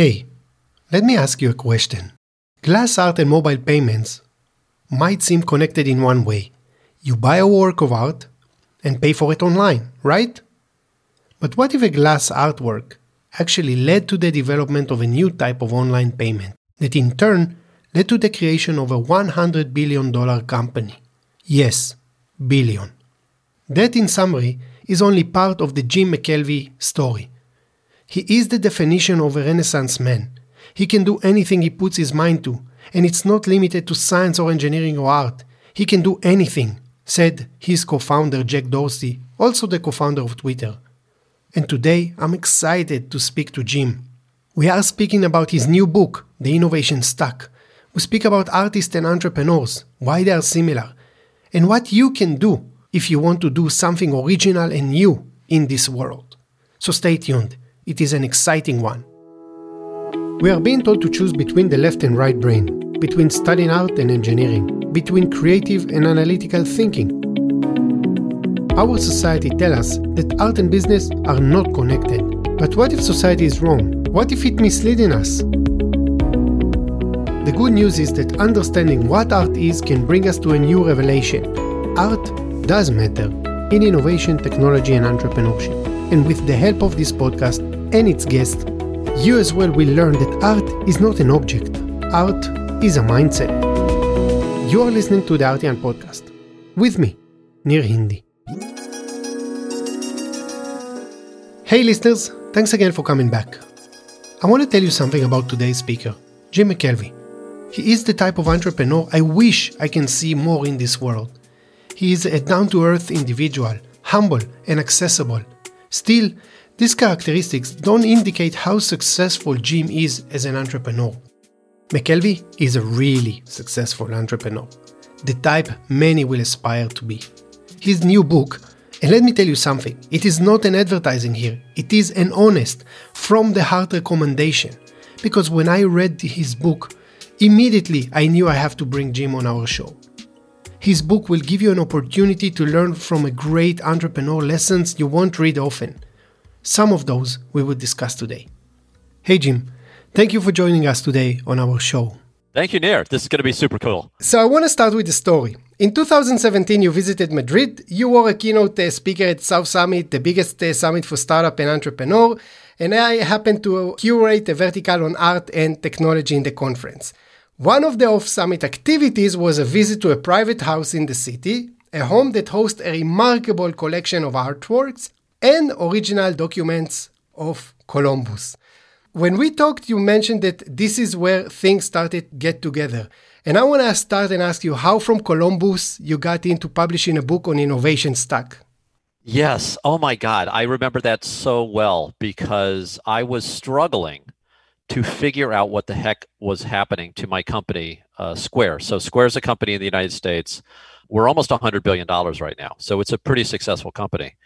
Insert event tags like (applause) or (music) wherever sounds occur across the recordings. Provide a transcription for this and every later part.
Hey, let me ask you a question. Glass art and mobile payments might seem connected in one way. You buy a work of art and pay for it online, right? But what if a glass artwork actually led to the development of a new type of online payment that in turn led to the creation of a $100 billion company? Yes, billion. That, in summary, is only part of the Jim McKelvey story. He is the definition of a Renaissance man. He can do anything he puts his mind to, and it's not limited to science or engineering or art. He can do anything, said his co founder Jack Dorsey, also the co founder of Twitter. And today I'm excited to speak to Jim. We are speaking about his new book, The Innovation Stack. We speak about artists and entrepreneurs, why they are similar, and what you can do if you want to do something original and new in this world. So stay tuned, it is an exciting one. We are being told to choose between the left and right brain, between studying art and engineering, between creative and analytical thinking. Our society tells us that art and business are not connected. But what if society is wrong? What if it misleading us? The good news is that understanding what art is can bring us to a new revelation. Art does matter in innovation, technology, and entrepreneurship. And with the help of this podcast and its guests, you as well will learn that art is not an object, art is a mindset. You are listening to the Artian podcast with me, Nir Hindi. Hey listeners, thanks again for coming back. I want to tell you something about today's speaker, Jim McKelvey. He is the type of entrepreneur I wish I can see more in this world. He is a down to earth individual, humble and accessible. Still, these characteristics don't indicate how successful Jim is as an entrepreneur. McKelvey is a really successful entrepreneur, the type many will aspire to be. His new book, and let me tell you something, it is not an advertising here, it is an honest, from the heart recommendation. Because when I read his book, immediately I knew I have to bring Jim on our show. His book will give you an opportunity to learn from a great entrepreneur lessons you won't read often. Some of those we will discuss today. Hey, Jim, thank you for joining us today on our show. Thank you, Nir. This is going to be super cool. So, I want to start with the story. In 2017, you visited Madrid. You were a keynote uh, speaker at South Summit, the biggest uh, summit for startup and entrepreneur. And I happened to curate a vertical on art and technology in the conference. One of the off summit activities was a visit to a private house in the city, a home that hosts a remarkable collection of artworks and original documents of Columbus. When we talked, you mentioned that this is where things started get together. And I want to start and ask you how from Columbus you got into publishing a book on innovation stack. Yes. Oh my God. I remember that so well because I was struggling to figure out what the heck was happening to my company, uh, Square. So Square is a company in the United States. We're almost $100 billion right now. So it's a pretty successful company.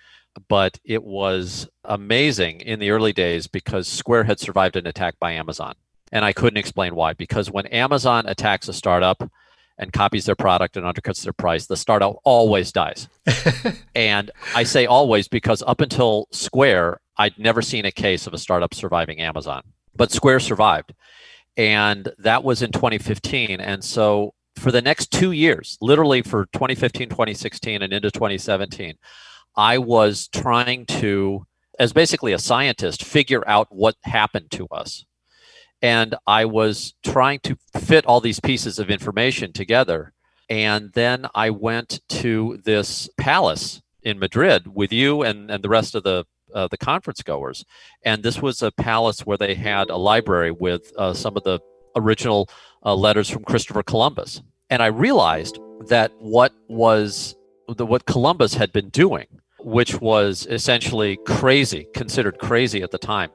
But it was amazing in the early days because Square had survived an attack by Amazon. And I couldn't explain why. Because when Amazon attacks a startup and copies their product and undercuts their price, the startup always dies. (laughs) and I say always because up until Square, I'd never seen a case of a startup surviving Amazon but Square survived. And that was in 2015. And so for the next two years, literally for 2015, 2016, and into 2017, I was trying to, as basically a scientist, figure out what happened to us. And I was trying to fit all these pieces of information together. And then I went to this palace in Madrid with you and, and the rest of the uh, the conference goers. And this was a palace where they had a library with uh, some of the original uh, letters from Christopher Columbus. And I realized that what was the, what Columbus had been doing, which was essentially crazy, considered crazy at the time,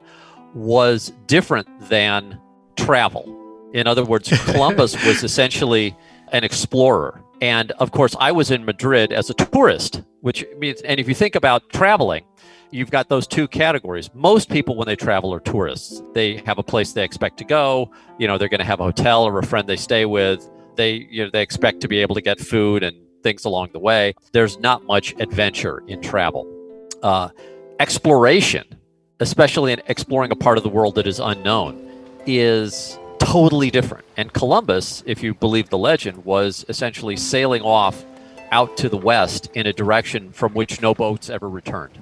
was different than travel. In other words, (laughs) Columbus was essentially an explorer. And of course, I was in Madrid as a tourist, which means, and if you think about traveling, you've got those two categories. Most people, when they travel, are tourists. They have a place they expect to go. You know, they're going to have a hotel or a friend they stay with. They, you know, they expect to be able to get food and things along the way. There's not much adventure in travel. Uh, exploration, especially in exploring a part of the world that is unknown, is totally different. And Columbus, if you believe the legend, was essentially sailing off out to the west in a direction from which no boats ever returned.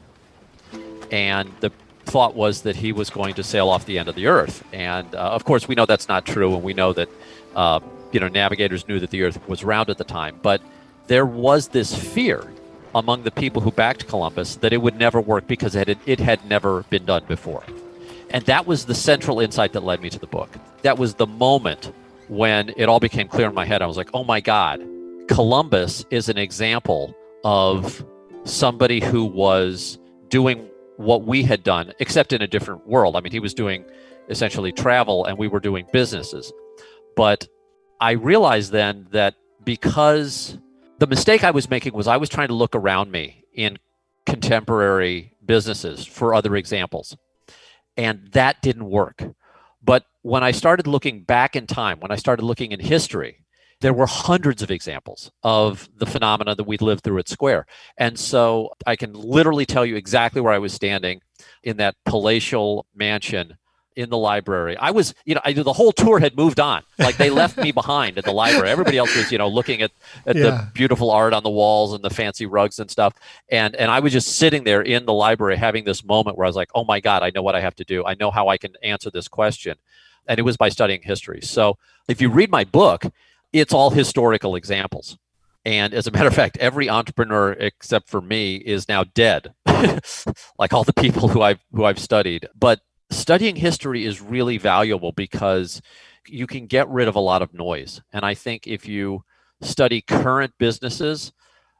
And the thought was that he was going to sail off the end of the earth. And uh, of course, we know that's not true, and we know that uh, you know navigators knew that the earth was round at the time. But there was this fear among the people who backed Columbus that it would never work because it had, it had never been done before. And that was the central insight that led me to the book. That was the moment when it all became clear in my head. I was like, oh my God, Columbus is an example of somebody who was doing what we had done, except in a different world. I mean, he was doing essentially travel and we were doing businesses. But I realized then that because the mistake I was making was I was trying to look around me in contemporary businesses for other examples. And that didn't work. But when I started looking back in time, when I started looking in history, there were hundreds of examples of the phenomena that we lived through at Square. And so I can literally tell you exactly where I was standing in that palatial mansion in the library. I was, you know, I, the whole tour had moved on. Like they left me (laughs) behind at the library. Everybody else was, you know, looking at, at yeah. the beautiful art on the walls and the fancy rugs and stuff. And and I was just sitting there in the library having this moment where I was like, oh my God, I know what I have to do. I know how I can answer this question. And it was by studying history. So if you read my book, it's all historical examples. And as a matter of fact, every entrepreneur except for me is now dead, (laughs) like all the people who I've who I've studied. But studying history is really valuable because you can get rid of a lot of noise. And I think if you study current businesses,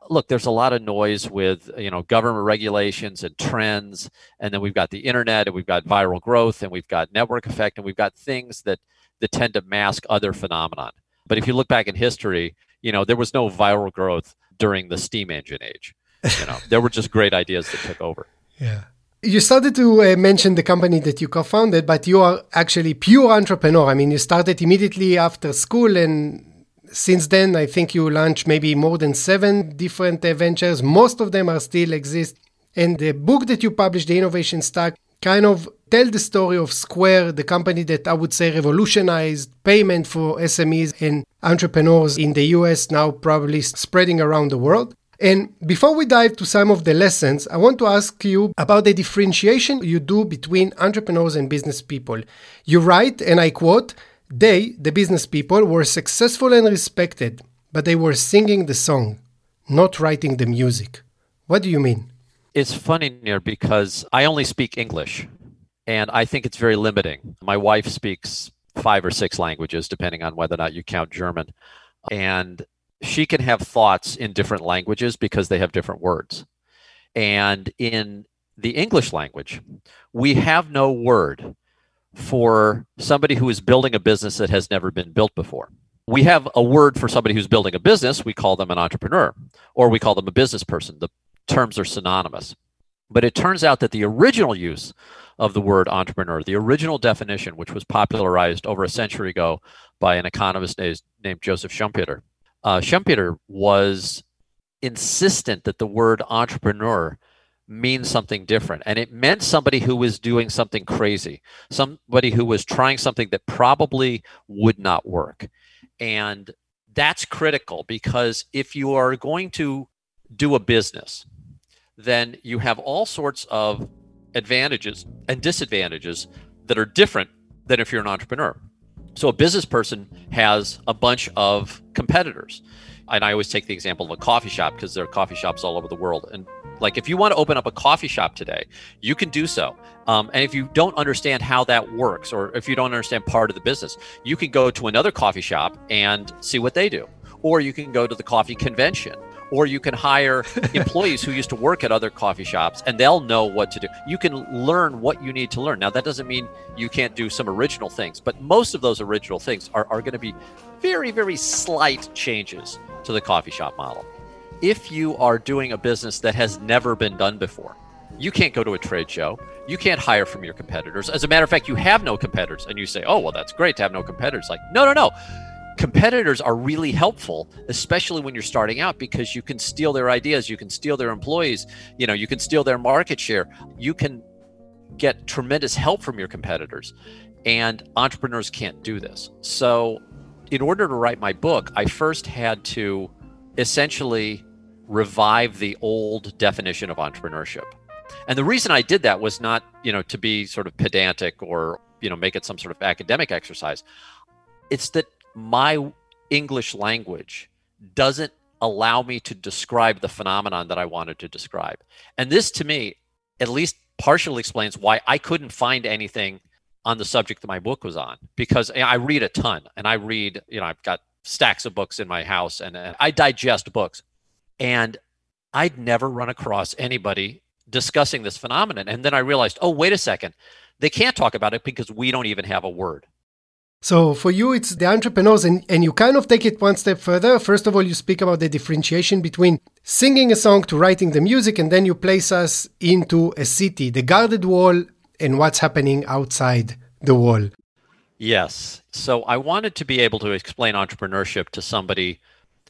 look, there's a lot of noise with you know government regulations and trends, and then we've got the internet, and we've got viral growth, and we've got network effect, and we've got things that that tend to mask other phenomenon. But if you look back in history, you know, there was no viral growth during the steam engine age. You know, there were just great ideas that took over. (laughs) Yeah. You started to uh, mention the company that you co-founded, but you are actually pure entrepreneur. I mean, you started immediately after school and since then I think you launched maybe more than 7 different uh, ventures. Most of them are still exist. And the book that you published, The Innovation Stack, kind of tell the story of Square, the company that I would say revolutionized payment for SMEs and entrepreneurs in the US, now probably spreading around the world. And before we dive to some of the lessons, I want to ask you about the differentiation you do between entrepreneurs and business people. You write, and I quote, they, the business people, were successful and respected, but they were singing the song, not writing the music. What do you mean? It's funny, Nir, because I only speak English and I think it's very limiting. My wife speaks five or six languages, depending on whether or not you count German. And she can have thoughts in different languages because they have different words. And in the English language, we have no word for somebody who is building a business that has never been built before. We have a word for somebody who's building a business, we call them an entrepreneur, or we call them a business person. The terms are synonymous. But it turns out that the original use of the word entrepreneur, the original definition, which was popularized over a century ago by an economist named Joseph Schumpeter, uh, Schumpeter was insistent that the word entrepreneur means something different. And it meant somebody who was doing something crazy, somebody who was trying something that probably would not work. And that's critical because if you are going to do a business, then you have all sorts of advantages and disadvantages that are different than if you're an entrepreneur. So a business person has a bunch of competitors. And I always take the example of a coffee shop because there are coffee shops all over the world. And like if you want to open up a coffee shop today, you can do so. Um, and if you don't understand how that works, or if you don't understand part of the business, you can go to another coffee shop and see what they do. Or you can go to the coffee convention or you can hire (laughs) employees who used to work at other coffee shops and they'll know what to do. You can learn what you need to learn. Now, that doesn't mean you can't do some original things, but most of those original things are, are going to be very, very slight changes to the coffee shop model. If you are doing a business that has never been done before, you can't go to a trade show. You can't hire from your competitors. As a matter of fact, you have no competitors. And you say, oh, well, that's great to have no competitors. Like, no, no, no competitors are really helpful especially when you're starting out because you can steal their ideas you can steal their employees you know you can steal their market share you can get tremendous help from your competitors And entrepreneurs can't do this. So, in order to write my book, I first had to essentially revive the old definition of entrepreneurship. And the reason I did that was not, you know, to be sort of pedantic or, you know, make it some sort of academic exercise. It's that my English language doesn't allow me to describe the phenomenon that I wanted to describe. And this to me at least partially explains why I couldn't find anything on the subject that my book was on because I read a ton and I read, you know, I've got stacks of books in my house and, and I digest books. And I'd never run across anybody discussing this phenomenon. And then I realized, oh, wait a second. They can't talk about it because we don't even have a word. So for you, it's the entrepreneurs, and, and you kind of take it one step further. First of all, you speak about the differentiation between singing a song to writing the music, and then you place us into a city, the guarded wall, and what's happening outside the wall. Yes. So I wanted to be able to explain entrepreneurship to somebody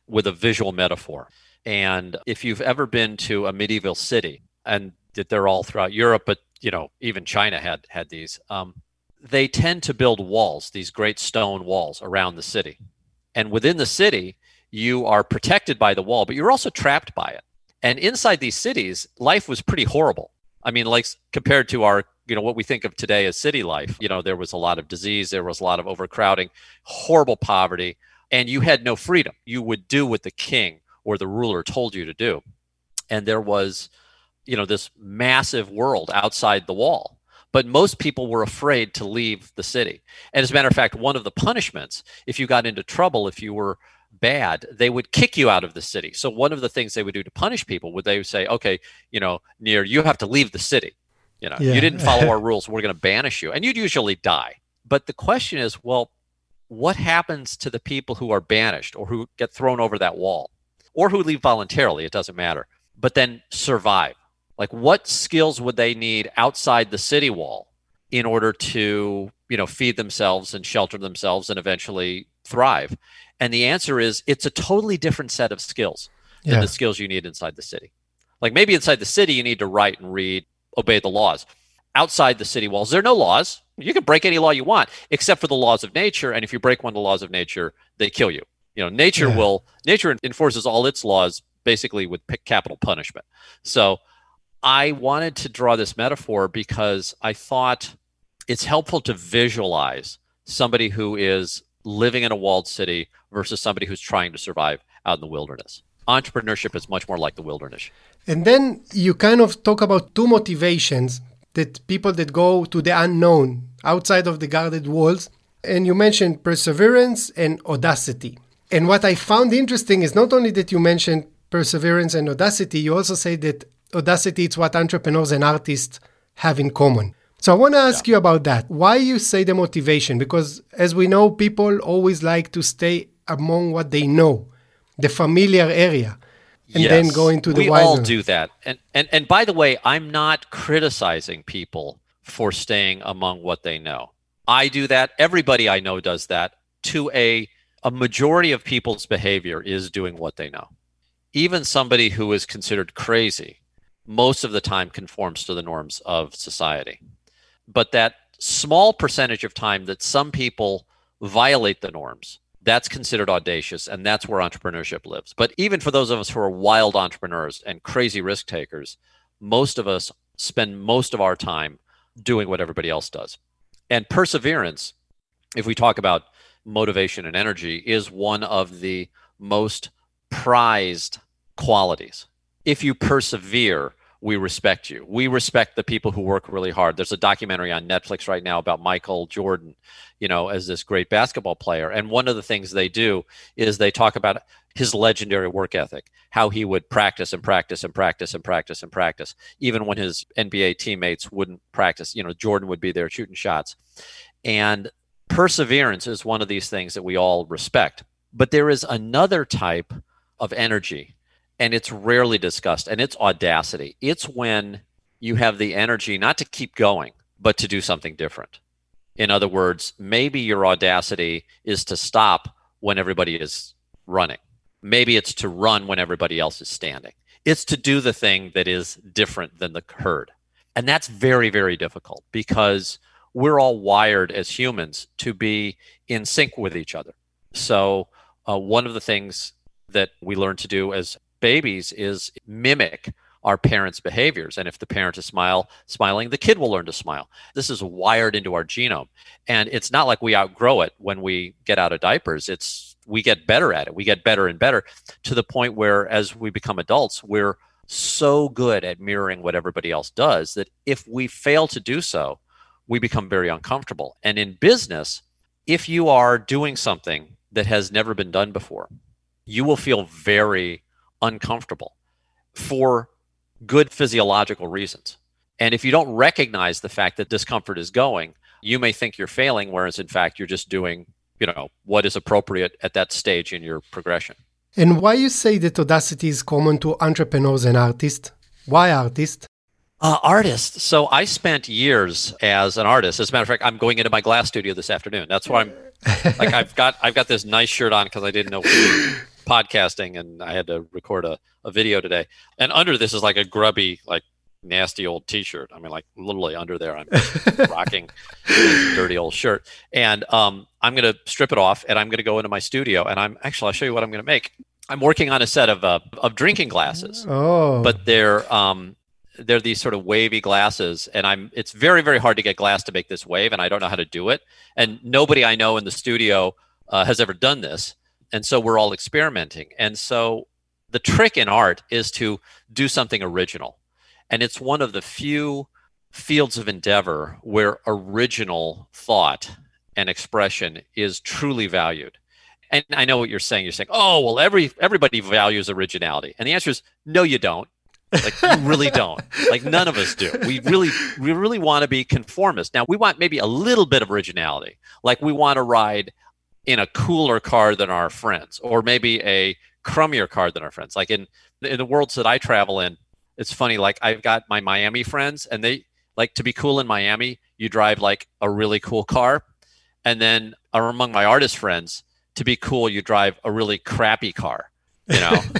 with a visual metaphor. And if you've ever been to a medieval city, and they're all throughout Europe, but you know, even China had had these. Um, they tend to build walls, these great stone walls around the city. And within the city, you are protected by the wall, but you're also trapped by it. And inside these cities, life was pretty horrible. I mean, like compared to our, you know, what we think of today as city life, you know, there was a lot of disease, there was a lot of overcrowding, horrible poverty, and you had no freedom. You would do what the king or the ruler told you to do. And there was, you know, this massive world outside the wall but most people were afraid to leave the city. And as a matter of fact, one of the punishments, if you got into trouble, if you were bad, they would kick you out of the city. So one of the things they would do to punish people would they would say, okay, you know, Nir you have to leave the city. You know, yeah. you didn't follow our (laughs) rules. We're going to banish you. And you'd usually die. But the question is, well, what happens to the people who are banished or who get thrown over that wall or who leave voluntarily? It doesn't matter. But then survive. Like, what skills would they need outside the city wall in order to, you know, feed themselves and shelter themselves and eventually thrive? And the answer is it's a totally different set of skills than yeah. the skills you need inside the city. Like maybe inside the city, you need to write and read, obey the laws. Outside the city walls, there are no laws. You can break any law you want, except for the laws of nature. And if you break one of the laws of nature, they kill you. You know, nature yeah. will, nature enforces all its laws basically with capital punishment. So I wanted to draw this metaphor because I thought it's helpful to visualize somebody who is living in a walled city versus somebody who's trying to survive out in the wilderness. Entrepreneurship is much more like the wilderness. And then you kind of talk about two motivations that people that go to the unknown outside of the guarded walls. And you mentioned perseverance and audacity. And what I found interesting is not only that you mentioned perseverance and audacity, you also say that audacity it's what entrepreneurs and artists have in common. So i want to ask yeah. you about that. Why you say the motivation? Because as we know people always like to stay among what they know the familiar area and yes. then go into the we all do that. And, and and by the way i'm not criticizing people for staying among what they know. I do that. Everybody i know does that to a a majority of people's behavior is doing what they know. Even somebody who is considered crazy most of the time conforms to the norms of society. But that small percentage of time that some people violate the norms, that's considered audacious, and that's where entrepreneurship lives. But even for those of us who are wild entrepreneurs and crazy risk takers, most of us spend most of our time doing what everybody else does. And perseverance, if we talk about motivation and energy, is one of the most prized qualities. If you persevere, we respect you. We respect the people who work really hard. There's a documentary on Netflix right now about Michael Jordan, you know, as this great basketball player. And one of the things they do is they talk about his legendary work ethic, how he would practice and practice and practice and practice and practice, even when his NBA teammates wouldn't practice. You know, Jordan would be there shooting shots. And perseverance is one of these things that we all respect. But there is another type of energy and it's rarely discussed, and it's audacity. It's when you have the energy not to keep going, but to do something different. In other words, maybe your audacity is to stop when everybody is running. Maybe it's to run when everybody else is standing. It's to do the thing that is different than the herd. And that's very, very difficult because we're all wired as humans to be in sync with each other. So, uh, one of the things that we learn to do as babies is mimic our parents' behaviors. And if the parent is smile smiling, the kid will learn to smile. This is wired into our genome. And it's not like we outgrow it when we get out of diapers. It's we get better at it. We get better and better to the point where as we become adults, we're so good at mirroring what everybody else does that if we fail to do so, we become very uncomfortable. And in business, if you are doing something that has never been done before, you will feel very uncomfortable for good physiological reasons. And if you don't recognize the fact that discomfort is going, you may think you're failing, whereas in fact you're just doing, you know, what is appropriate at that stage in your progression. And why you say that audacity is common to entrepreneurs and artists? Why artists? Uh, artist. So I spent years as an artist. As a matter of fact, I'm going into my glass studio this afternoon. That's why I'm like (laughs) I've got I've got this nice shirt on because I didn't know podcasting and I had to record a, a video today. And under this is like a grubby, like nasty old t-shirt. I mean, like literally under there, I'm (laughs) rocking dirty old shirt. And um, I'm going to strip it off and I'm going to go into my studio and I'm actually, I'll show you what I'm going to make. I'm working on a set of, uh, of drinking glasses, oh. but they're, um, they're these sort of wavy glasses and i'm it's very very hard to get glass to make this wave and i don't know how to do it and nobody i know in the studio uh, has ever done this and so we're all experimenting. And so the trick in art is to do something original. And it's one of the few fields of endeavor where original thought and expression is truly valued. And i know what you're saying. You're saying oh well every everybody values originality. And the answer is no you don't. Like you really don't. Like none of us do. We really we really want to be conformist. Now we want maybe a little bit of originality. Like we want to ride in a cooler car than our friends, or maybe a crummier car than our friends. Like in in the worlds that I travel in, it's funny. Like I've got my Miami friends, and they like to be cool in Miami. You drive like a really cool car, and then among my artist friends, to be cool, you drive a really crappy car. You know. (laughs)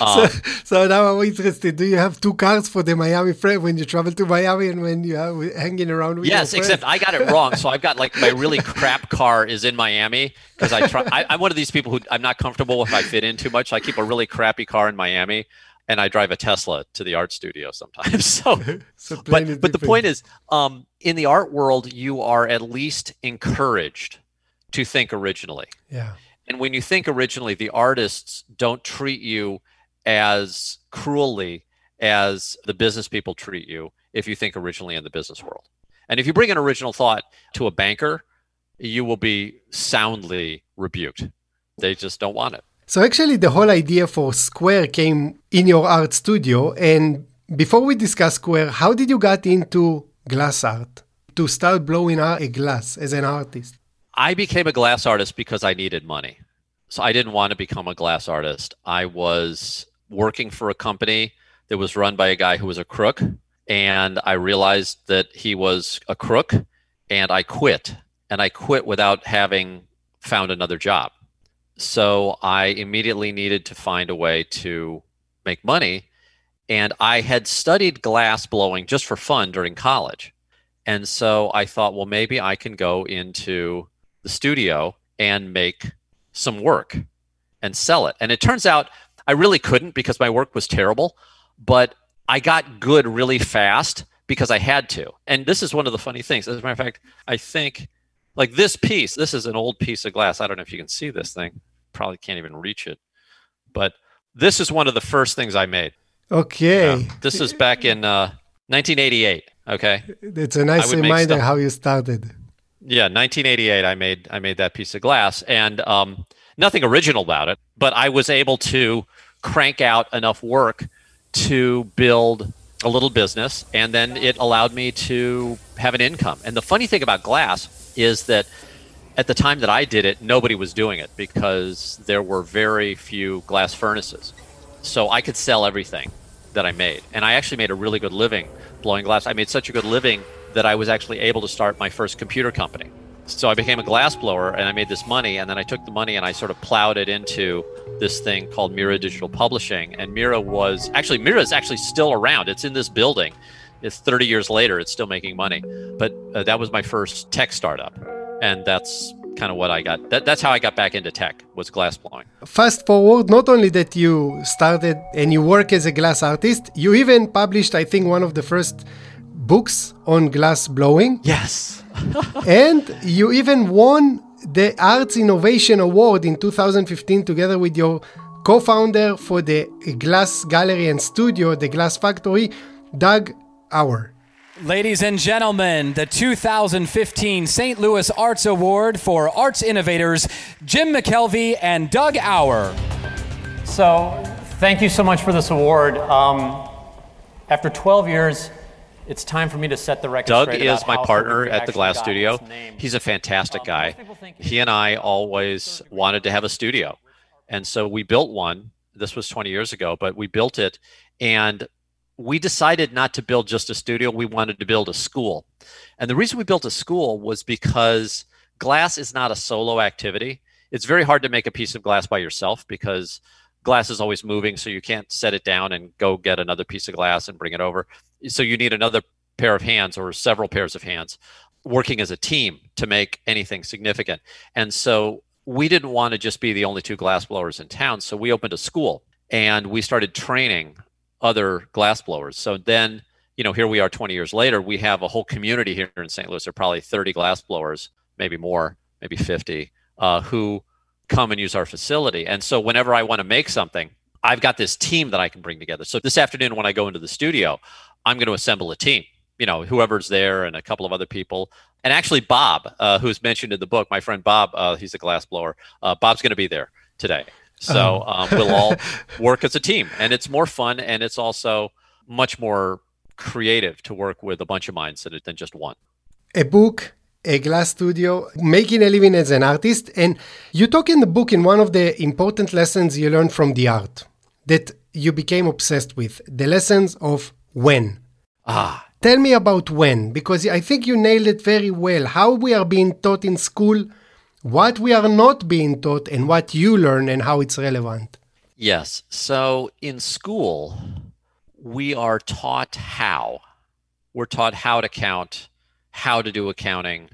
Um, so, so now I'm interested. Do you have two cars for the Miami friend when you travel to Miami and when you are hanging around with? Yes, except I got it wrong. So I've got like my really crap car is in Miami because I try. I, am one of these people who I'm not comfortable if I fit in too much. I keep a really crappy car in Miami, and I drive a Tesla to the art studio sometimes. (laughs) So, (laughs) so but but the point is, um, in the art world, you are at least encouraged to think originally. Yeah. And when you think originally, the artists don't treat you as cruelly as the business people treat you if you think originally in the business world. And if you bring an original thought to a banker, you will be soundly rebuked. They just don't want it. So, actually, the whole idea for Square came in your art studio. And before we discuss Square, how did you get into glass art to start blowing out a glass as an artist? I became a glass artist because I needed money. So, I didn't want to become a glass artist. I was working for a company that was run by a guy who was a crook. And I realized that he was a crook and I quit. And I quit without having found another job. So I immediately needed to find a way to make money. And I had studied glass blowing just for fun during college. And so I thought, well, maybe I can go into the studio and make some work and sell it. And it turns out I really couldn't because my work was terrible, but I got good really fast because I had to. And this is one of the funny things. As a matter of fact, I think like this piece, this is an old piece of glass. I don't know if you can see this thing. Probably can't even reach it. But this is one of the first things I made. Okay. This is back in uh, 1988. Okay. It's a nice reminder how you started. Yeah, 1988. I made I made that piece of glass, and um, nothing original about it, but I was able to crank out enough work to build a little business, and then it allowed me to have an income. And the funny thing about glass is that at the time that I did it, nobody was doing it because there were very few glass furnaces. So I could sell everything that I made. And I actually made a really good living blowing glass. I made such a good living that I was actually able to start my first computer company. So I became a glass blower and I made this money. And then I took the money and I sort of plowed it into this thing called Mira Digital Publishing. And Mira was actually, Mira is actually still around. It's in this building. it's 30 years later, it's still making money. But uh, that was my first tech startup, and that's kind of what I got. That, that's how I got back into tech was glass blowing. Fast forward, not only that you started and you work as a glass artist, you even published, I think, one of the first books on glass blowing. Yes. And you even won the Arts Innovation Award in 2015 together with your co-founder for the Glass Gallery and Studio, the Glass Factory, Doug Auer. Ladies and gentlemen, the 2015 St. Louis Arts Award for Arts Innovators, Jim McKelvey and Doug Auer. So, thank you so much for this award. Um, after 12 years, it's time for me to set the record. Doug is my partner at the Glass Studio. He's a fantastic um, guy. He and I always wanted to have a studio. And so we built one. This was 20 years ago, but we built it. And we decided not to build just a studio. We wanted to build a school. And the reason we built a school was because glass is not a solo activity. It's very hard to make a piece of glass by yourself because glass is always moving. So you can't set it down and go get another piece of glass and bring it over. So you need another pair of hands or several pairs of hands working as a team to make anything significant. And so we didn't want to just be the only two glass blowers in town. So we opened a school and we started training other glass blowers. So then, you know, here we are 20 years later, we have a whole community here in St. Louis. There are probably 30 glass blowers, maybe more, maybe 50, uh, who come and use our facility. And so whenever I want to make something, I've got this team that I can bring together. So this afternoon, when I go into the studio, I'm going to assemble a team. You know, whoever's there and a couple of other people. And actually, Bob, uh, who's mentioned in the book, my friend Bob, uh, he's a glass blower. Uh, Bob's going to be there today. So oh. um, we'll all (laughs) work as a team, and it's more fun, and it's also much more creative to work with a bunch of minds than, than just one. A book, a glass studio, making a living as an artist, and you talk in the book in one of the important lessons you learned from the art that you became obsessed with the lessons of when. Ah. Tell me about when, because I think you nailed it very well. How we are being taught in school what we are not being taught and what you learn and how it's relevant. Yes. So in school, we are taught how. We're taught how to count, how to do accounting,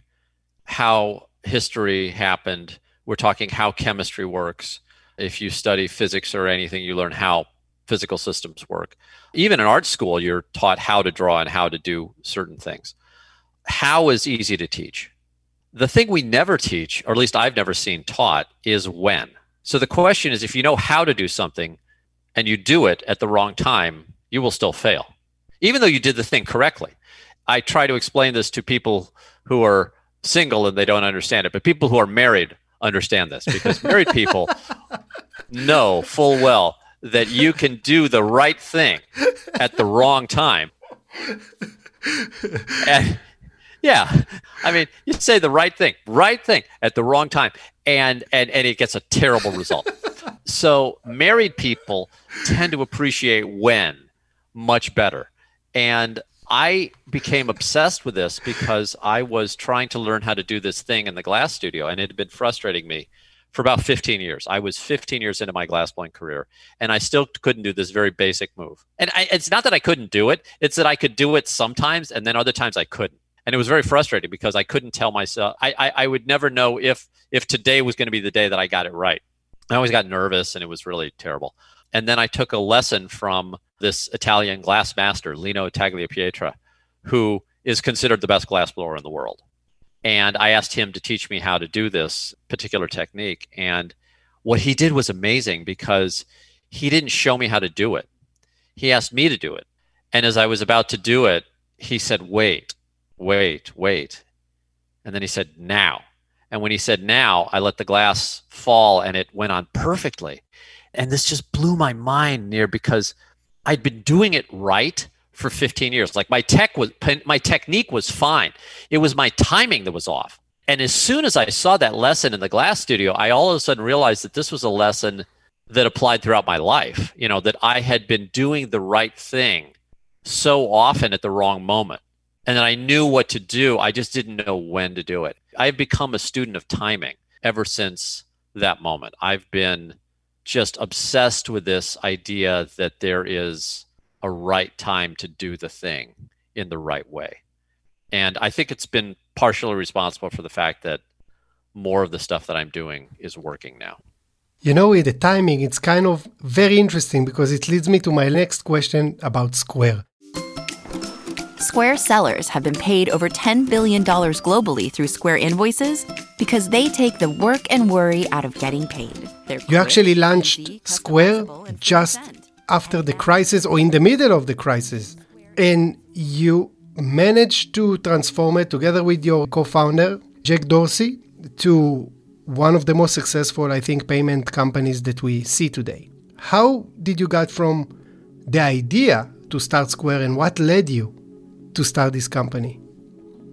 how history happened. We're talking how chemistry works. If you study physics or anything, you learn how physical systems work. Even in art school, you're taught how to draw and how to do certain things. How is easy to teach the thing we never teach, or at least I've never seen taught, is when. So the question is if you know how to do something and you do it at the wrong time, you will still fail, even though you did the thing correctly. I try to explain this to people who are single and they don't understand it, but people who are married understand this because (laughs) married people know full well that you can do the right thing at the wrong time. (laughs) And yeah. I mean, you say the right thing, right thing at the wrong time, and and and it gets a terrible result. so married people tend to appreciate when much better. And I became obsessed with this because I was trying to learn how to do this thing in the glass studio, and it had been frustrating me for about 15 years. I was 15 years into my glassblowing career, and I still couldn't do this very basic move. And I, it's not that I couldn't do it; it's that I could do it sometimes, and then other times I couldn't and it was very frustrating because I couldn't tell myself. I, I, I would never know if if today was going to be the day that I got it right. I always got nervous, and it was really terrible. And then I took a lesson from this Italian glass master, Lino Tagliapietra, who is considered the best glass blower in the world. And I asked him to teach me how to do this particular technique. And what he did was amazing because he didn't show me how to do it. He asked me to do it. And as I was about to do it, he said, Wait, wait, wait. And then he said, now. And when he said now, I let the glass fall and it went on perfectly. And this just blew my mind Nir because I'd been doing it right for 15 years. Like my tech was my technique was fine. It was my timing that was off. And as soon as I saw that lesson in the glass studio, I all of a sudden realized that this was a lesson that applied throughout my life. You know, that I had been doing the right thing so often at the wrong moment and then I knew what to do. I just didn't know when to do it. I've become a student of timing ever since that moment. I've been just obsessed with this idea that there is a right time to do the thing in the right way. And I think it's been partially responsible for the fact that more of the stuff that I'm doing is working now. You know, with the timing, it's kind of very interesting because it leads me to my next question about Square. Square sellers have been paid over $10 billion globally through Square invoices because they take the work and worry out of getting paid. They're You actually launched Square just free to send. after the crisis or in the middle of the crisis. And you managed to transform it together with your co founder, Jack Dorsey, to one of the most successful, I think, payment companies that we see today. How did you get from the idea to start Square and what led you to start this company?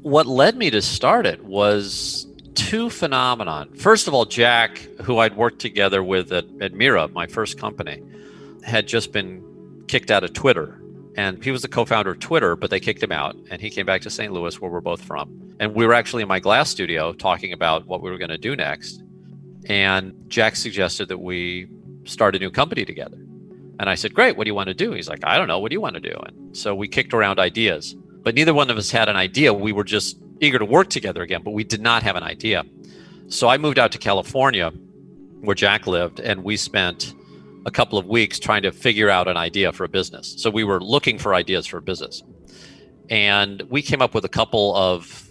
what led me to start it was two phenomenon. First of all, Jack, who I'd worked together with at, at Mira, my first company, had just been kicked out of Twitter. And he was the co-founder of Twitter, but they kicked him out. And he came back to St. Louis, where we're both from. And we were actually in my glass studio talking about what we were going to do next. And Jack suggested that we start a new company together. And I said, Great, what do you want to do? He's like, I don't know. What do you want to do? And so we kicked around ideas but neither one of us had an idea. We were just eager to work together again, but we did not have an idea. So I moved out to California where Jack lived, and we spent a couple of weeks trying to figure out an idea for a business. So we were looking for ideas for a business. And we came up with a couple of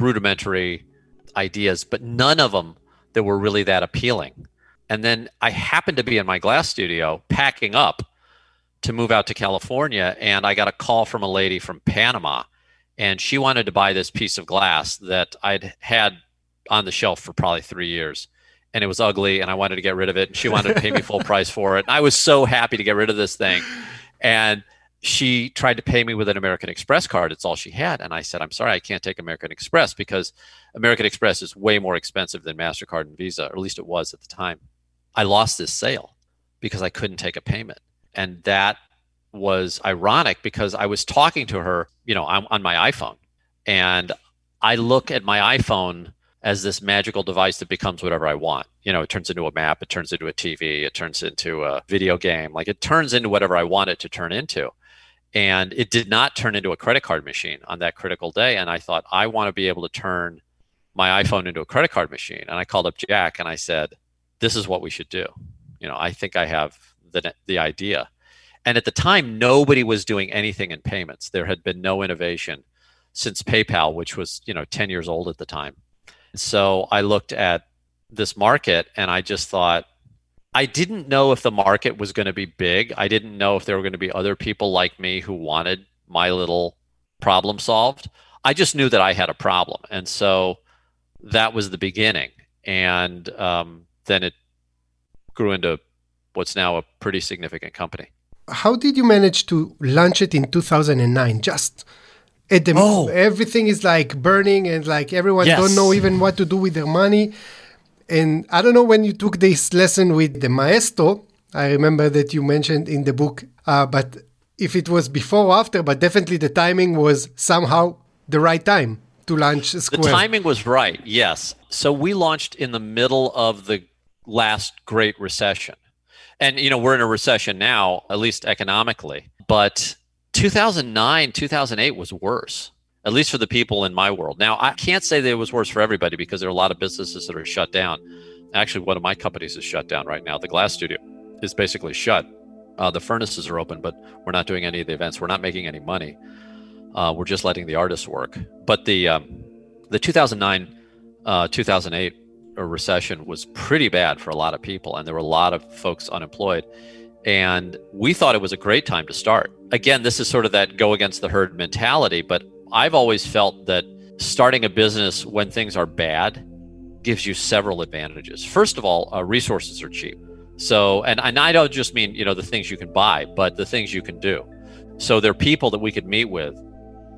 rudimentary ideas, but none of them that were really that appealing. And then I happened to be in my glass studio packing up to move out to California, and I got a call from a lady from Panama, and she wanted to buy this piece of glass that I'd had on the shelf for probably three years, and it was ugly, and I wanted to get rid of it. And she wanted to pay me full (laughs) price for it. And I was so happy to get rid of this thing, and she tried to pay me with an American Express card. It's all she had, and I said, "I'm sorry, I can't take American Express because American Express is way more expensive than Mastercard and Visa, or at least it was at the time." I lost this sale because I couldn't take a payment and that was ironic because I was talking to her, you know, on, on, my iPhone, and I look at my iPhone as this magical device that becomes whatever I want. You know, it turns into a map, it turns into a TV, it turns into a video game, like it turns into whatever I want it to turn into. And it did not turn into a credit card machine on that critical day. And I thought, I want to be able to turn my iPhone into a credit card machine. And I called up Jack and I said, This is what we should do. You know, I think I have the, the idea. And at the time, nobody was doing anything in payments. There had been no innovation since PayPal, which was you know 10 years old at the time. So I looked at this market and I just thought, I didn't know if the market was going to be big. I didn't know if there were going to be other people like me who wanted my little problem solved. I just knew that I had a problem. And so that was the beginning. And um, then it grew into what's now a pretty significant company. How did you manage to launch it in 2009? Just at the Oh. everything is like burning and like everyone Yes. don't know even what to do with their money. And I don't know when you took this lesson with the maestro. I remember that you mentioned in the book, uh, but if it was before or after, but definitely the timing was somehow the right time to launch Square. The timing was right, yes. So we launched in the middle of the last great recession. And you know, we're in a recession now, at least economically. But 2009, 2008 was worse, at least for the people in my world. Now, I can't say that it was worse for everybody because there are a lot of businesses that are shut down. Actually, one of my companies is shut down right now. The glass studio is basically shut. Uh, the furnaces are open, but we're not doing any of the events. We're not making any money. Uh, we're just letting the artists work. But the um, the 2009 uh, 2008 recession was pretty bad for a lot of people, and there were a lot of folks unemployed. And we thought it was a great time to start. Again, this is sort of that go against the herd mentality, but I've always felt that starting a business when things are bad gives you several advantages. First of all, uh, resources are cheap. So, and, and I don't just mean, you know, the things you can buy, but the things you can do. So there are people that we could meet with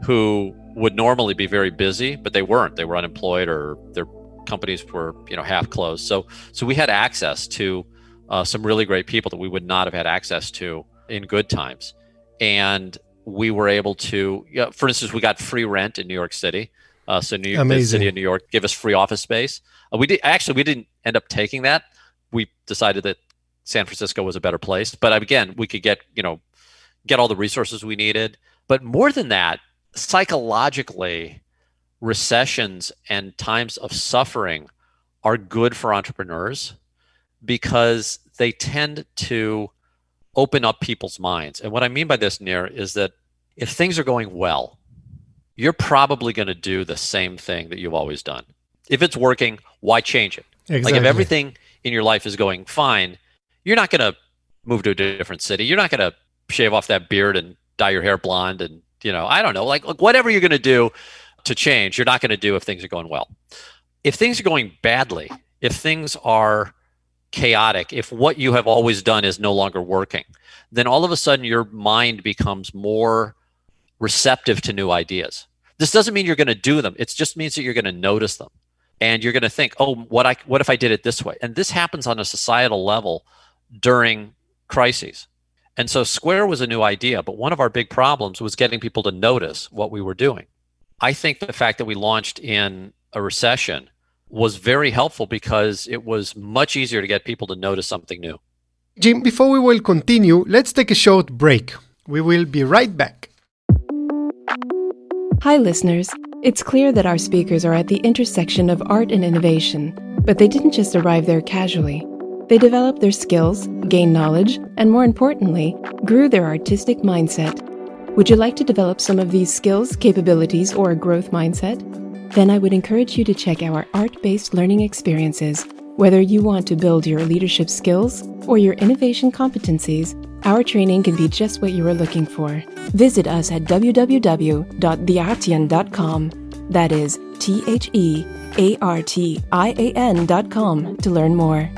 who would normally be very busy, but they weren't. They were unemployed or their companies were, you know, half closed. So, so we had access to uh, some really great people that we would not have had access to in good times. And we were able to, you know, for instance, we got free rent in New York City. Uh, so New York, city of New York gave us free office space. Uh, we did actually we didn't end up taking that. We decided that San Francisco was a better place. But again, we could get you know get all the resources we needed. But more than that, psychologically, recessions and times of suffering are good for entrepreneurs because they tend to open up people's minds. And what I mean by this, Nir, is that if things are going well, you're probably going to do the same thing that you've always done. If it's working, why change it? Exactly. Like if everything in your life is going fine, you're not going to move to a different city. You're not going to shave off that beard and dye your hair blonde and, you know, I don't know, like, like whatever you're going to do to change, you're not going to do if things are going well. If things are going badly, if things are chaotic, if what you have always done is no longer working, then all of a sudden your mind becomes more receptive to new ideas. This doesn't mean you're going to do them. It just means that you're going to notice them. And you're going to think, "Oh, what I what if I did it this way?" And this happens on a societal level during crises. And so Square was a new idea, but one of our big problems was getting people to notice what we were doing. I think the fact that we launched in a recession was very helpful because it was much easier to get people to notice something new. Jim, before we will continue, let's take a short break. We will be right back. Hi, listeners. It's clear that our speakers are at the intersection of art and innovation, but they didn't just arrive there casually. They developed their skills, gained knowledge, and more importantly, grew their artistic mindset. Would you like to develop some of these skills, capabilities, or a growth mindset? Then I would encourage you to check our art based learning experiences. Whether you want to build your leadership skills or your innovation competencies, our training can be just what you are looking for. Visit us at www.theartian.com. That is T H E A R T I A N.com to learn more.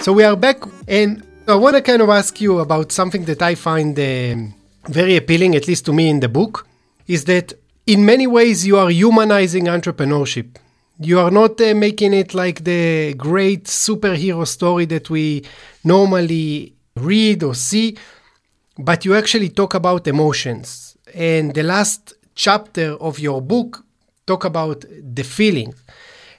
So we are back, and I want to kind of ask you about something that I find um, very appealing, at least to me in the book, is that in many ways you are humanizing entrepreneurship. You are not uh, making it like the great superhero story that we normally read or see, but you actually talk about emotions. And the last chapter of your book talk about the feeling.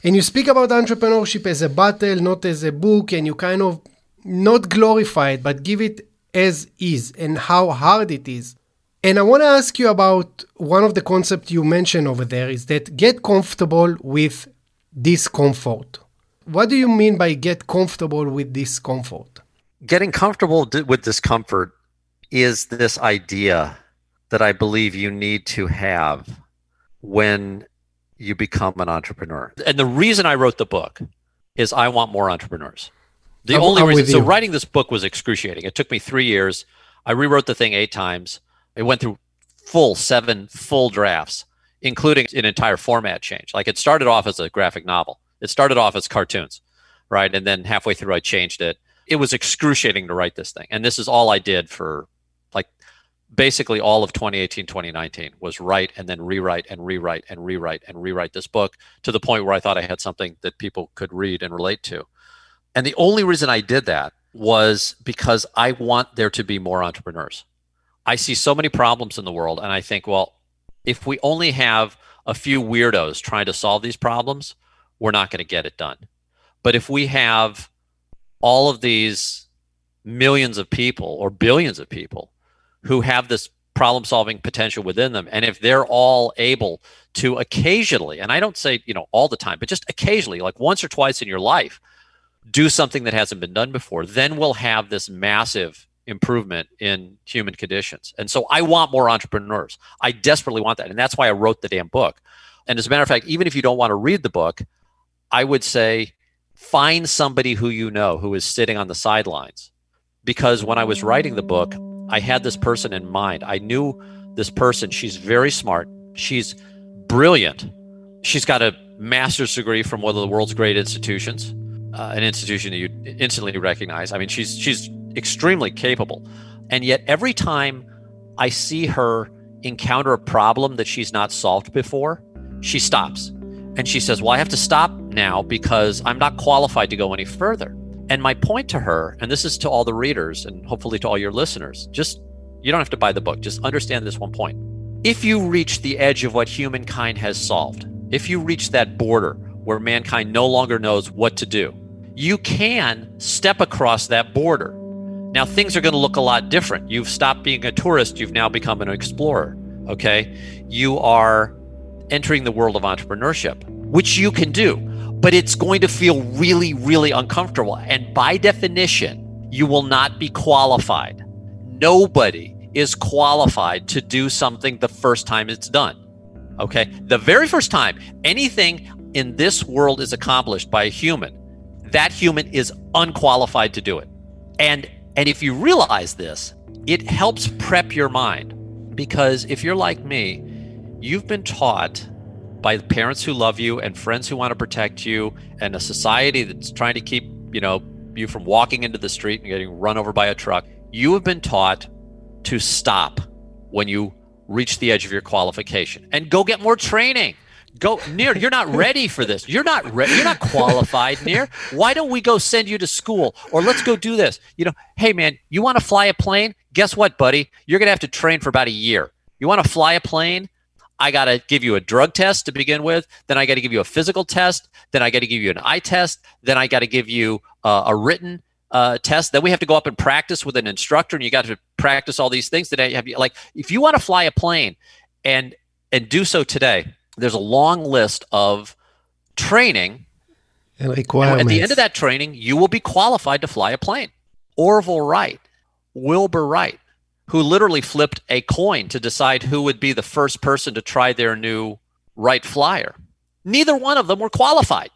And you speak about entrepreneurship as a battle, not as a book, and you kind of not glorify it, but give it as is and how hard it is. And I want to ask you about one of the concepts you mentioned over there is that get comfortable with discomfort. What do you mean by get comfortable with discomfort? Getting comfortable with discomfort is this idea that I believe you need to have when you become an entrepreneur. And the reason I wrote the book is I want more entrepreneurs. The I'm- only I'm reason, so writing this book was excruciating. It took me three years. I rewrote the thing eight times. It went through full seven full drafts, including an entire format change. Like it started off as a graphic novel. It started off as cartoons, right? And then halfway through, I changed it. It was excruciating to write this thing. And this is all I did for like basically all of 2018 2019 was write and then rewrite and rewrite and rewrite and rewrite this book to the point where i thought i had something that people could read and relate to and the only reason i did that was because i want there to be more entrepreneurs. I see so many problems in the world and i think well if we only have a few weirdos trying to solve these problems we're not going to get it done. But if we have all of these millions of people or billions of people who have this problem solving potential within them and if they're all able to occasionally and i don't say you know all the time but just occasionally like once or twice in your life do something that hasn't been done before then we'll have this massive improvement in human conditions and so i want more entrepreneurs i desperately want that and that's why i wrote the damn book and as a matter of fact even if you don't want to read the book i would say find somebody who you know who is sitting on the sidelines because when i was writing the book I had this person in mind. I knew this person. She's very smart. She's brilliant. She's got a master's degree from one of the world's great institutions, uh, an institution that you instantly recognize. I mean, she's she's extremely capable, and yet every time I see her encounter a problem that she's not solved before, she stops, and she says, "Well, I have to stop now because I'm not qualified to go any further." And my point to her, and this is to all the readers and hopefully to all your listeners, just you don't have to buy the book, just understand this one point. If you reach the edge of what humankind has solved, if you reach that border where mankind no longer knows what to do, you can step across that border. Now, things are going to look a lot different. You've stopped being a tourist, you've now become an explorer. Okay. You are entering the world of entrepreneurship, which you can do, but it's going to feel really, really uncomfortable. And by definition, you will not be qualified. Nobody is qualified to do something the first time it's done. Okay. The very first time anything in this world is accomplished by a human, that human is unqualified to do it. And and if you realize this, it helps prep your mind because if you're like me, you've been taught by the parents who love you and friends who want to protect you and a society that's trying to keep, you know, you from walking into the street and getting run over by a truck. You have been taught to stop when you reach the edge of your qualification and go get more training. Go Nir. you're not ready for this. You're not ready. You're not qualified, Nir. Why don't we go send you to school or let's go do this? You know, hey man, you want to fly a plane? Guess what, buddy? You're to have to train for about a year. You want to fly a plane? I got to give you a drug test to begin with. Then I got to give you a physical test. Then I got to give you an eye test. Then I got to give you uh, a written uh, test. Then we have to go up and practice with an instructor, and you got to practice all these things today. Have you like if you want to fly a plane and and do so today? There's a long list of training and requirements. And at the end of that training, you will be qualified to fly a plane. Orville Wright, Wilbur Wright, who literally flipped a coin to decide who would be the first person to try their new Wright flyer. Neither one of them were qualified.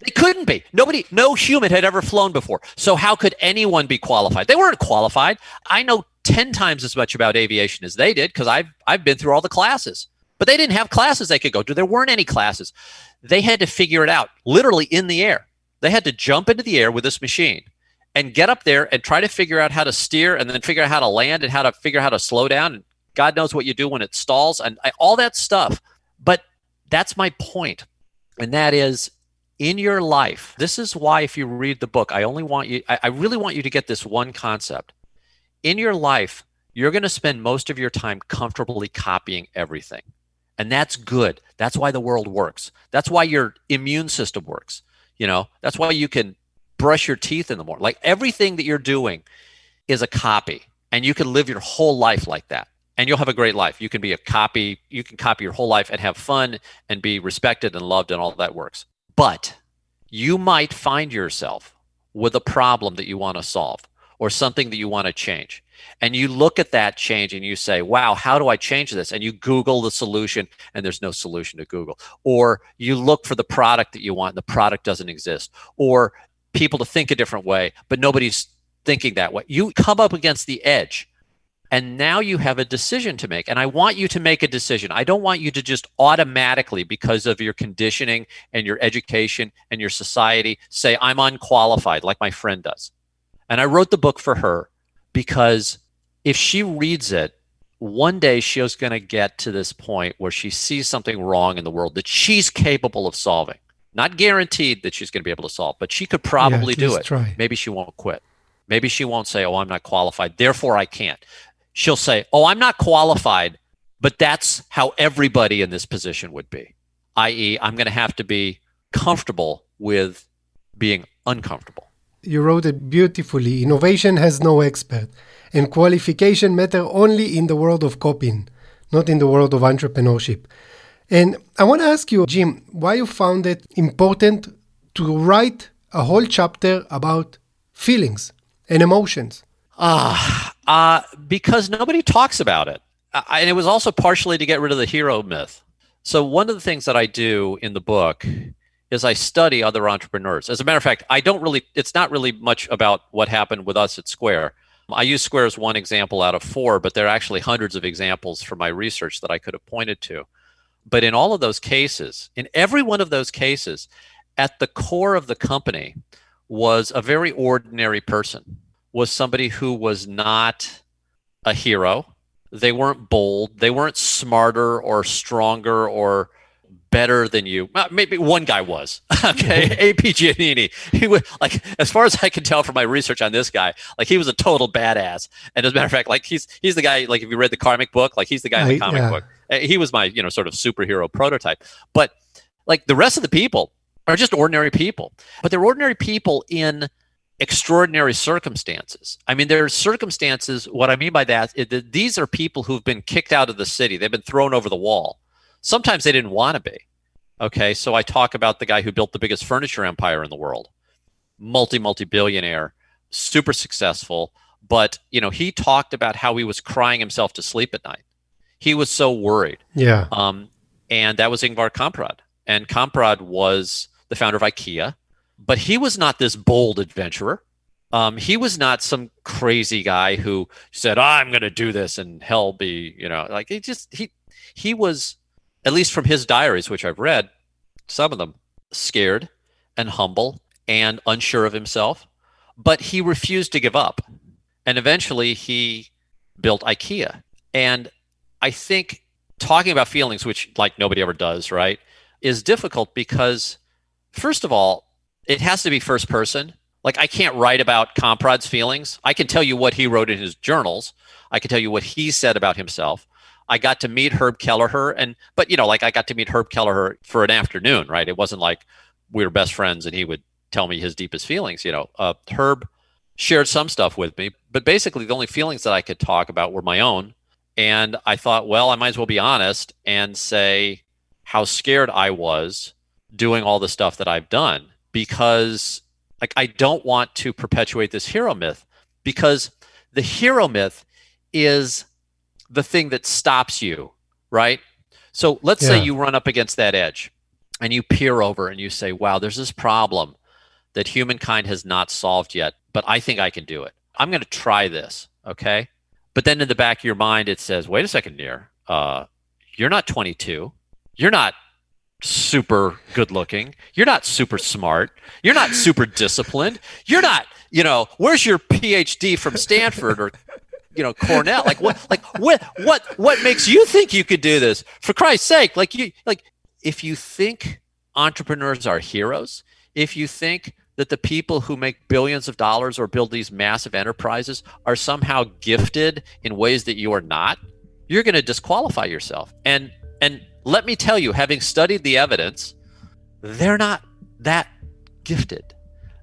They couldn't be. Nobody, no human had ever flown before. So how could anyone be qualified? They weren't qualified. I know 10 times as much about aviation as they did because I've, I've been through all the classes. But they didn't have classes they could go to. There weren't any classes. They had to figure it out literally in the air. They had to jump into the air with this machine and get up there and try to figure out how to steer and then figure out how to land and how to figure out how to slow down. And God knows what you do when it stalls and all that stuff. But that's my point. And that is in your life, this is why if you read the book, I only want you, I, I really want you to get this one concept. In your life, you're going to spend most of your time comfortably copying everything. And that's good. That's why the world works. That's why your immune system works. You know, that's why you can brush your teeth in the morning. Like everything that you're doing is a copy. And you can live your whole life like that. And you'll have a great life. You can be a copy, you can copy your whole life and have fun and be respected and loved and all that works. But you might find yourself with a problem that you want to solve or something that you want to change. And you look at that change and you say, wow, how do I change this? And you Google the solution and there's no solution to Google. Or you look for the product that you want and the product doesn't exist. Or people to think a different way, but nobody's thinking that way. You come up against the edge and now you have a decision to make. And I want you to make a decision. I don't want you to just automatically, because of your conditioning and your education and your society, say, I'm unqualified, like my friend does. And I wrote the book for her because if she reads it, one day she's going to get to this point where she sees something wrong in the world that she's capable of solving. Not guaranteed that she's going to be able to solve, but she could probably yeah, do it. Try. Maybe she won't quit. Maybe she won't say, Oh, I'm not qualified, therefore I can't. She'll say, Oh, I'm not qualified, but that's how everybody in this position would be. I.e., I'm going to have to be comfortable with being uncomfortable you wrote it beautifully. Innovation has no expert, and qualification matter only in the world of copying, not in the world of entrepreneurship. And I want to ask you, Jim, why you found it important to write a whole chapter about feelings and emotions? Ah, uh, uh, because nobody talks about it. Uh, and it was also partially to get rid of the hero myth. So one of the things that I do in the book is I study other entrepreneurs. As a matter of fact, I don't really, it's not really much about what happened with us at Square. I use Square as one example out of four, but there are actually hundreds of examples from my research that I could have pointed to. But in all of those cases, in every one of those cases, at the core of the company was a very ordinary person, was somebody who was not a hero. They weren't bold. They weren't smarter or stronger or better than you. Maybe one guy was. (laughs) Okay, AP Giannini. He was like, as far as I can tell from my research on this guy, like he was a total badass. And as a matter of fact, like he's he's the guy. Like if you read the comic book, like he's the guy in the comic yeah. book. Eh, he was my you know sort of superhero prototype. But like the rest of the people are just ordinary people. But they're ordinary people in extraordinary circumstances. I mean, there are circumstances. What I mean by that is that these are people who've been kicked out of the city. They've been thrown over the wall. Sometimes they didn't want to be. Okay, so I talk about the guy who built the biggest furniture empire in the world, multi multi billionaire, super successful. But you know, he talked about how he was crying himself to sleep at night. He was so worried. Yeah. Um, and that was Ingvar Kamprad. And Kamprad was the founder of IKEA, but he was not this bold adventurer. Um, he was not some crazy guy who said, "I'm going to do this and hell be," you know, like he just he he was, at least from his diaries, which I've read, some of them scared and humble and unsure of himself, but he refused to give up, and eventually he built IKEA. And I think talking about feelings, which like nobody ever does, right, is difficult because, first of all, it has to be first person. Like I can't write about Kamprad's feelings. I can tell you what he wrote in his journals. I can tell you what he said about himself. I got to meet Herb Kelleher, and but you know, like I got to meet Herb Kelleher for an afternoon, right? It wasn't like we were best friends and he would tell me his deepest feelings. You know, uh, Herb shared some stuff with me, but basically the only feelings that I could talk about were my own. And I thought, well, I might as well be honest and say how scared I was doing all the stuff that I've done because like I don't want to perpetuate this hero myth because the hero myth is the thing that stops you, right? So let's yeah. say you run up against that edge and you peer over and you say, wow, there's this problem that humankind has not solved yet, but I think I can do it. I'm going to try this. Okay. But then in the back of your mind, it says, wait a second, Nir, uh, you're not 22. You're not super good looking. You're not super smart. You're not super disciplined. You're not, you know, where's your PhD from Stanford or you know Cornell? Like what like what what what makes you think you could do this? For Christ's sake, like you like if you think entrepreneurs are heroes, if you think that the people who make billions of dollars or build these massive enterprises are somehow gifted in ways that you are not, you're going to disqualify yourself. And and let me tell you, having studied the evidence, they're not that gifted.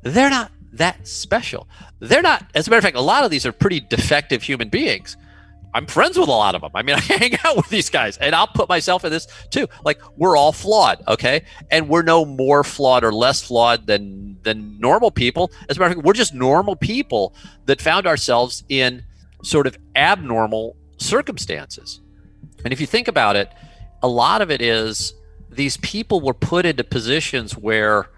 They're not that special. They're not, as a matter of fact, a lot of these are pretty defective human beings. I'm friends with a lot of them. I mean, (laughs) I hang out with these guys, and I'll put myself in this too. Like we're all flawed, okay, and we're no more flawed or less flawed than than normal people. As a matter of fact, we're just normal people that found ourselves in sort of abnormal circumstances. And if you think about it, a lot of it is these people were put into positions where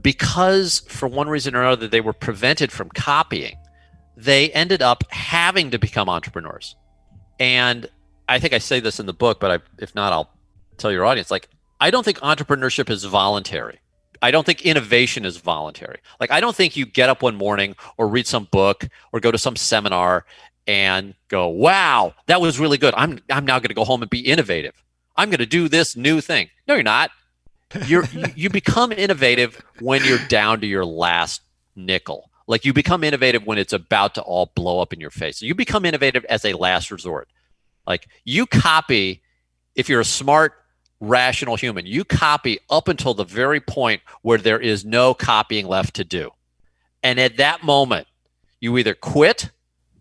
because for one reason or another they were prevented from copying they ended up having to become entrepreneurs. And i think i say this in the book but I, if not i'll tell your audience like i don't think entrepreneurship is voluntary. I don't think innovation is voluntary. Like i don't think you get up one morning or read some book or go to some seminar and go wow that was really good. I'm, I'm now going to go home and be innovative I'm going to do this new thing. No, you're not. You're (laughs) you become innovative when you're down to your last nickel. Like you become innovative when it's about to all blow up in your face. You become innovative as a last resort. Like you copy if you're a smart rational human, you copy up until the very point where there is no copying left to do. And at that moment, you either quit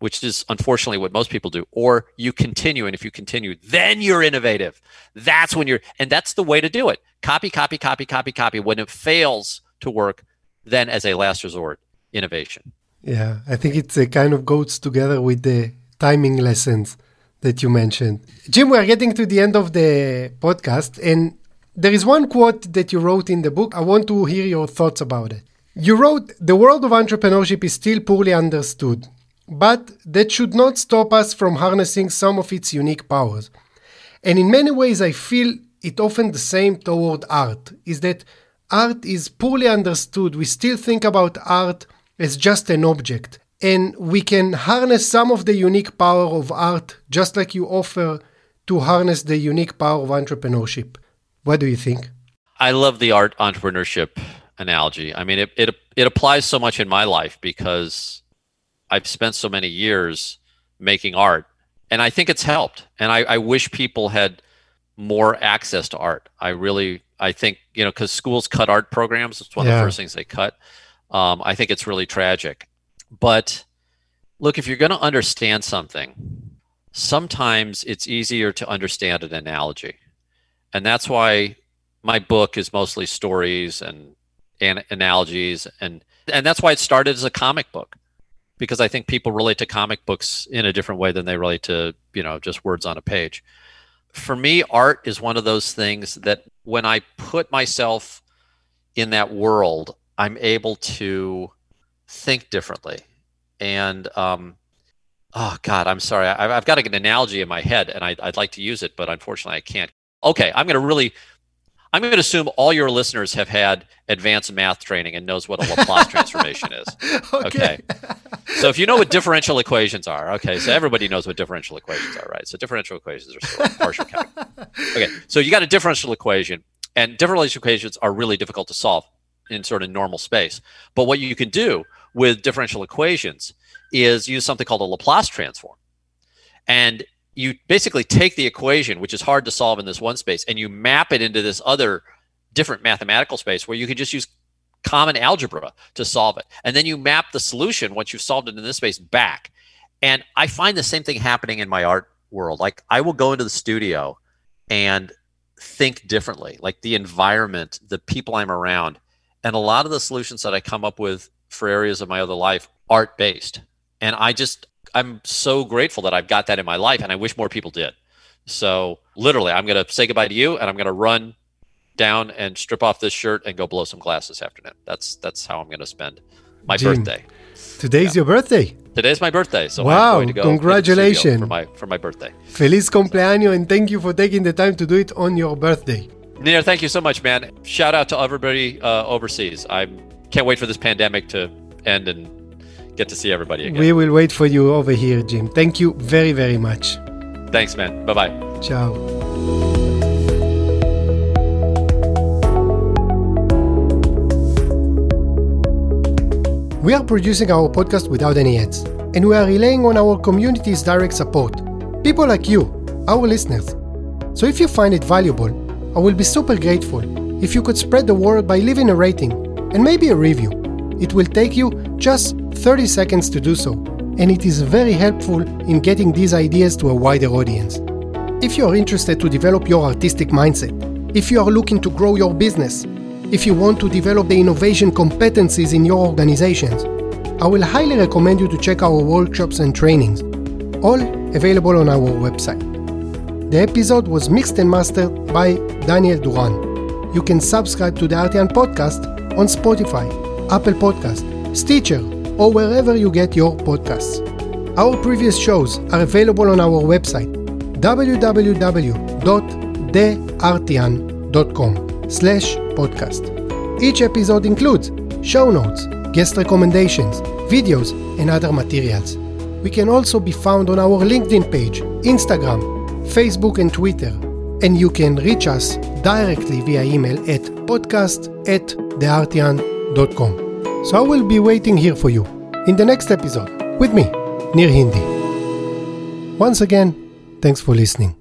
which is unfortunately what most people do, or you continue. And if you continue, then you're innovative. That's when you're, and that's the way to do it. Copy, copy, copy, copy, copy. When it fails to work, then as a last resort, innovation. Yeah, I think it uh, kind of goes together with the timing lessons that you mentioned. Jim, we are getting to the end of the podcast, and there is one quote that you wrote in the book. I want to hear your thoughts about it. You wrote, The world of entrepreneurship is still poorly understood. But that should not stop us from harnessing some of its unique powers. And in many ways, I feel it often the same toward art is that art is poorly understood. We still think about art as just an object. And we can harness some of the unique power of art, just like you offer to harness the unique power of entrepreneurship. What do you think? I love the art entrepreneurship analogy. I mean, it, it, it applies so much in my life because I've spent so many years making art, and I think it's helped. And I, I wish people had more access to art. I really, I think you know, because schools cut art programs. It's one yeah. of the first things they cut. Um, I think it's really tragic. But look, if you're going to understand something, sometimes it's easier to understand an analogy. And that's why my book is mostly stories and, and analogies. And, and that's why it started as a comic book because I think people relate to comic books in a different way than they relate to, you know, just words on a page. For me, art is one of those things that when I put myself in that world, I'm able to think differently. And, um, oh God, I'm sorry. I, have got an analogy in my head and I, I'd like to use it, but unfortunately I can't. Okay, I'm going to really I'm going to assume all your listeners have had advanced math training and knows what a Laplace transformation is. (laughs) okay. okay. So if you know what differential equations are, okay, so everybody knows what differential equations are, right? So differential equations are sort of partial. (laughs) Okay, so you got a differential equation, and differential equations are really difficult to solve in sort of normal space. But what you can do with differential equations is use something called a Laplace transform. And you basically take the equation, which is hard to solve in this one space, and you map it into this other different mathematical space where you can just use common algebra to solve it. And then you map the solution once you've solved it in this space back. And I find the same thing happening in my art world. Like I will go into the studio and think differently, like the environment, the people I'm around. And a lot of the solutions that I come up with for areas of my other life art based. And I just I'm so grateful that I've got that in my life, and I wish more people did. So literally, I'm going to say goodbye to you, and I'm going to run down and strip off this shirt and go blow some glass this afternoon. That's that's how I'm going to spend my Jim, birthday. Today's yeah. your birthday. Today's my birthday, so wow! Congratulations for my for my birthday. Feliz cumpleaños, and thank you for taking the time to do it on your birthday. Nir, thank you so much, man. Shout out to everybody uh, overseas. I can't wait for this pandemic to end and get to see everybody again. We will wait for you over here, Jim. Thank you very, very much. Thanks, man. Bye bye. Ciao. We are producing our podcast without any ads, and we are relying on our community's direct support. People like you, our listeners. So if you find it valuable, I will be super grateful if you could spread the word by leaving a rating and maybe a review. It will take you just 30 seconds to do so, and it is very helpful in getting these ideas to a wider audience. If you are interested to develop your artistic mindset, if you are looking to grow your business, if you want to develop the innovation competencies in your organizations, I will highly recommend you to check our workshops and trainings, all available on our website. The episode was mixed and mastered by Daniel Duran. You can subscribe to the Artian podcast on Spotify, Apple Podcast, Stitcher, or wherever you get your podcasts. Our previous shows are available on our website www.theartian.com slash podcast. Each episode includes show notes, guest recommendations, videos, and other materials. We can also be found on our LinkedIn page, Instagram, Facebook, and Twitter. And you can reach us directly via email at podcast at theartian.com. So I will be waiting here for you in the next episode with me, Nir Hindi. Once again, thanks for listening.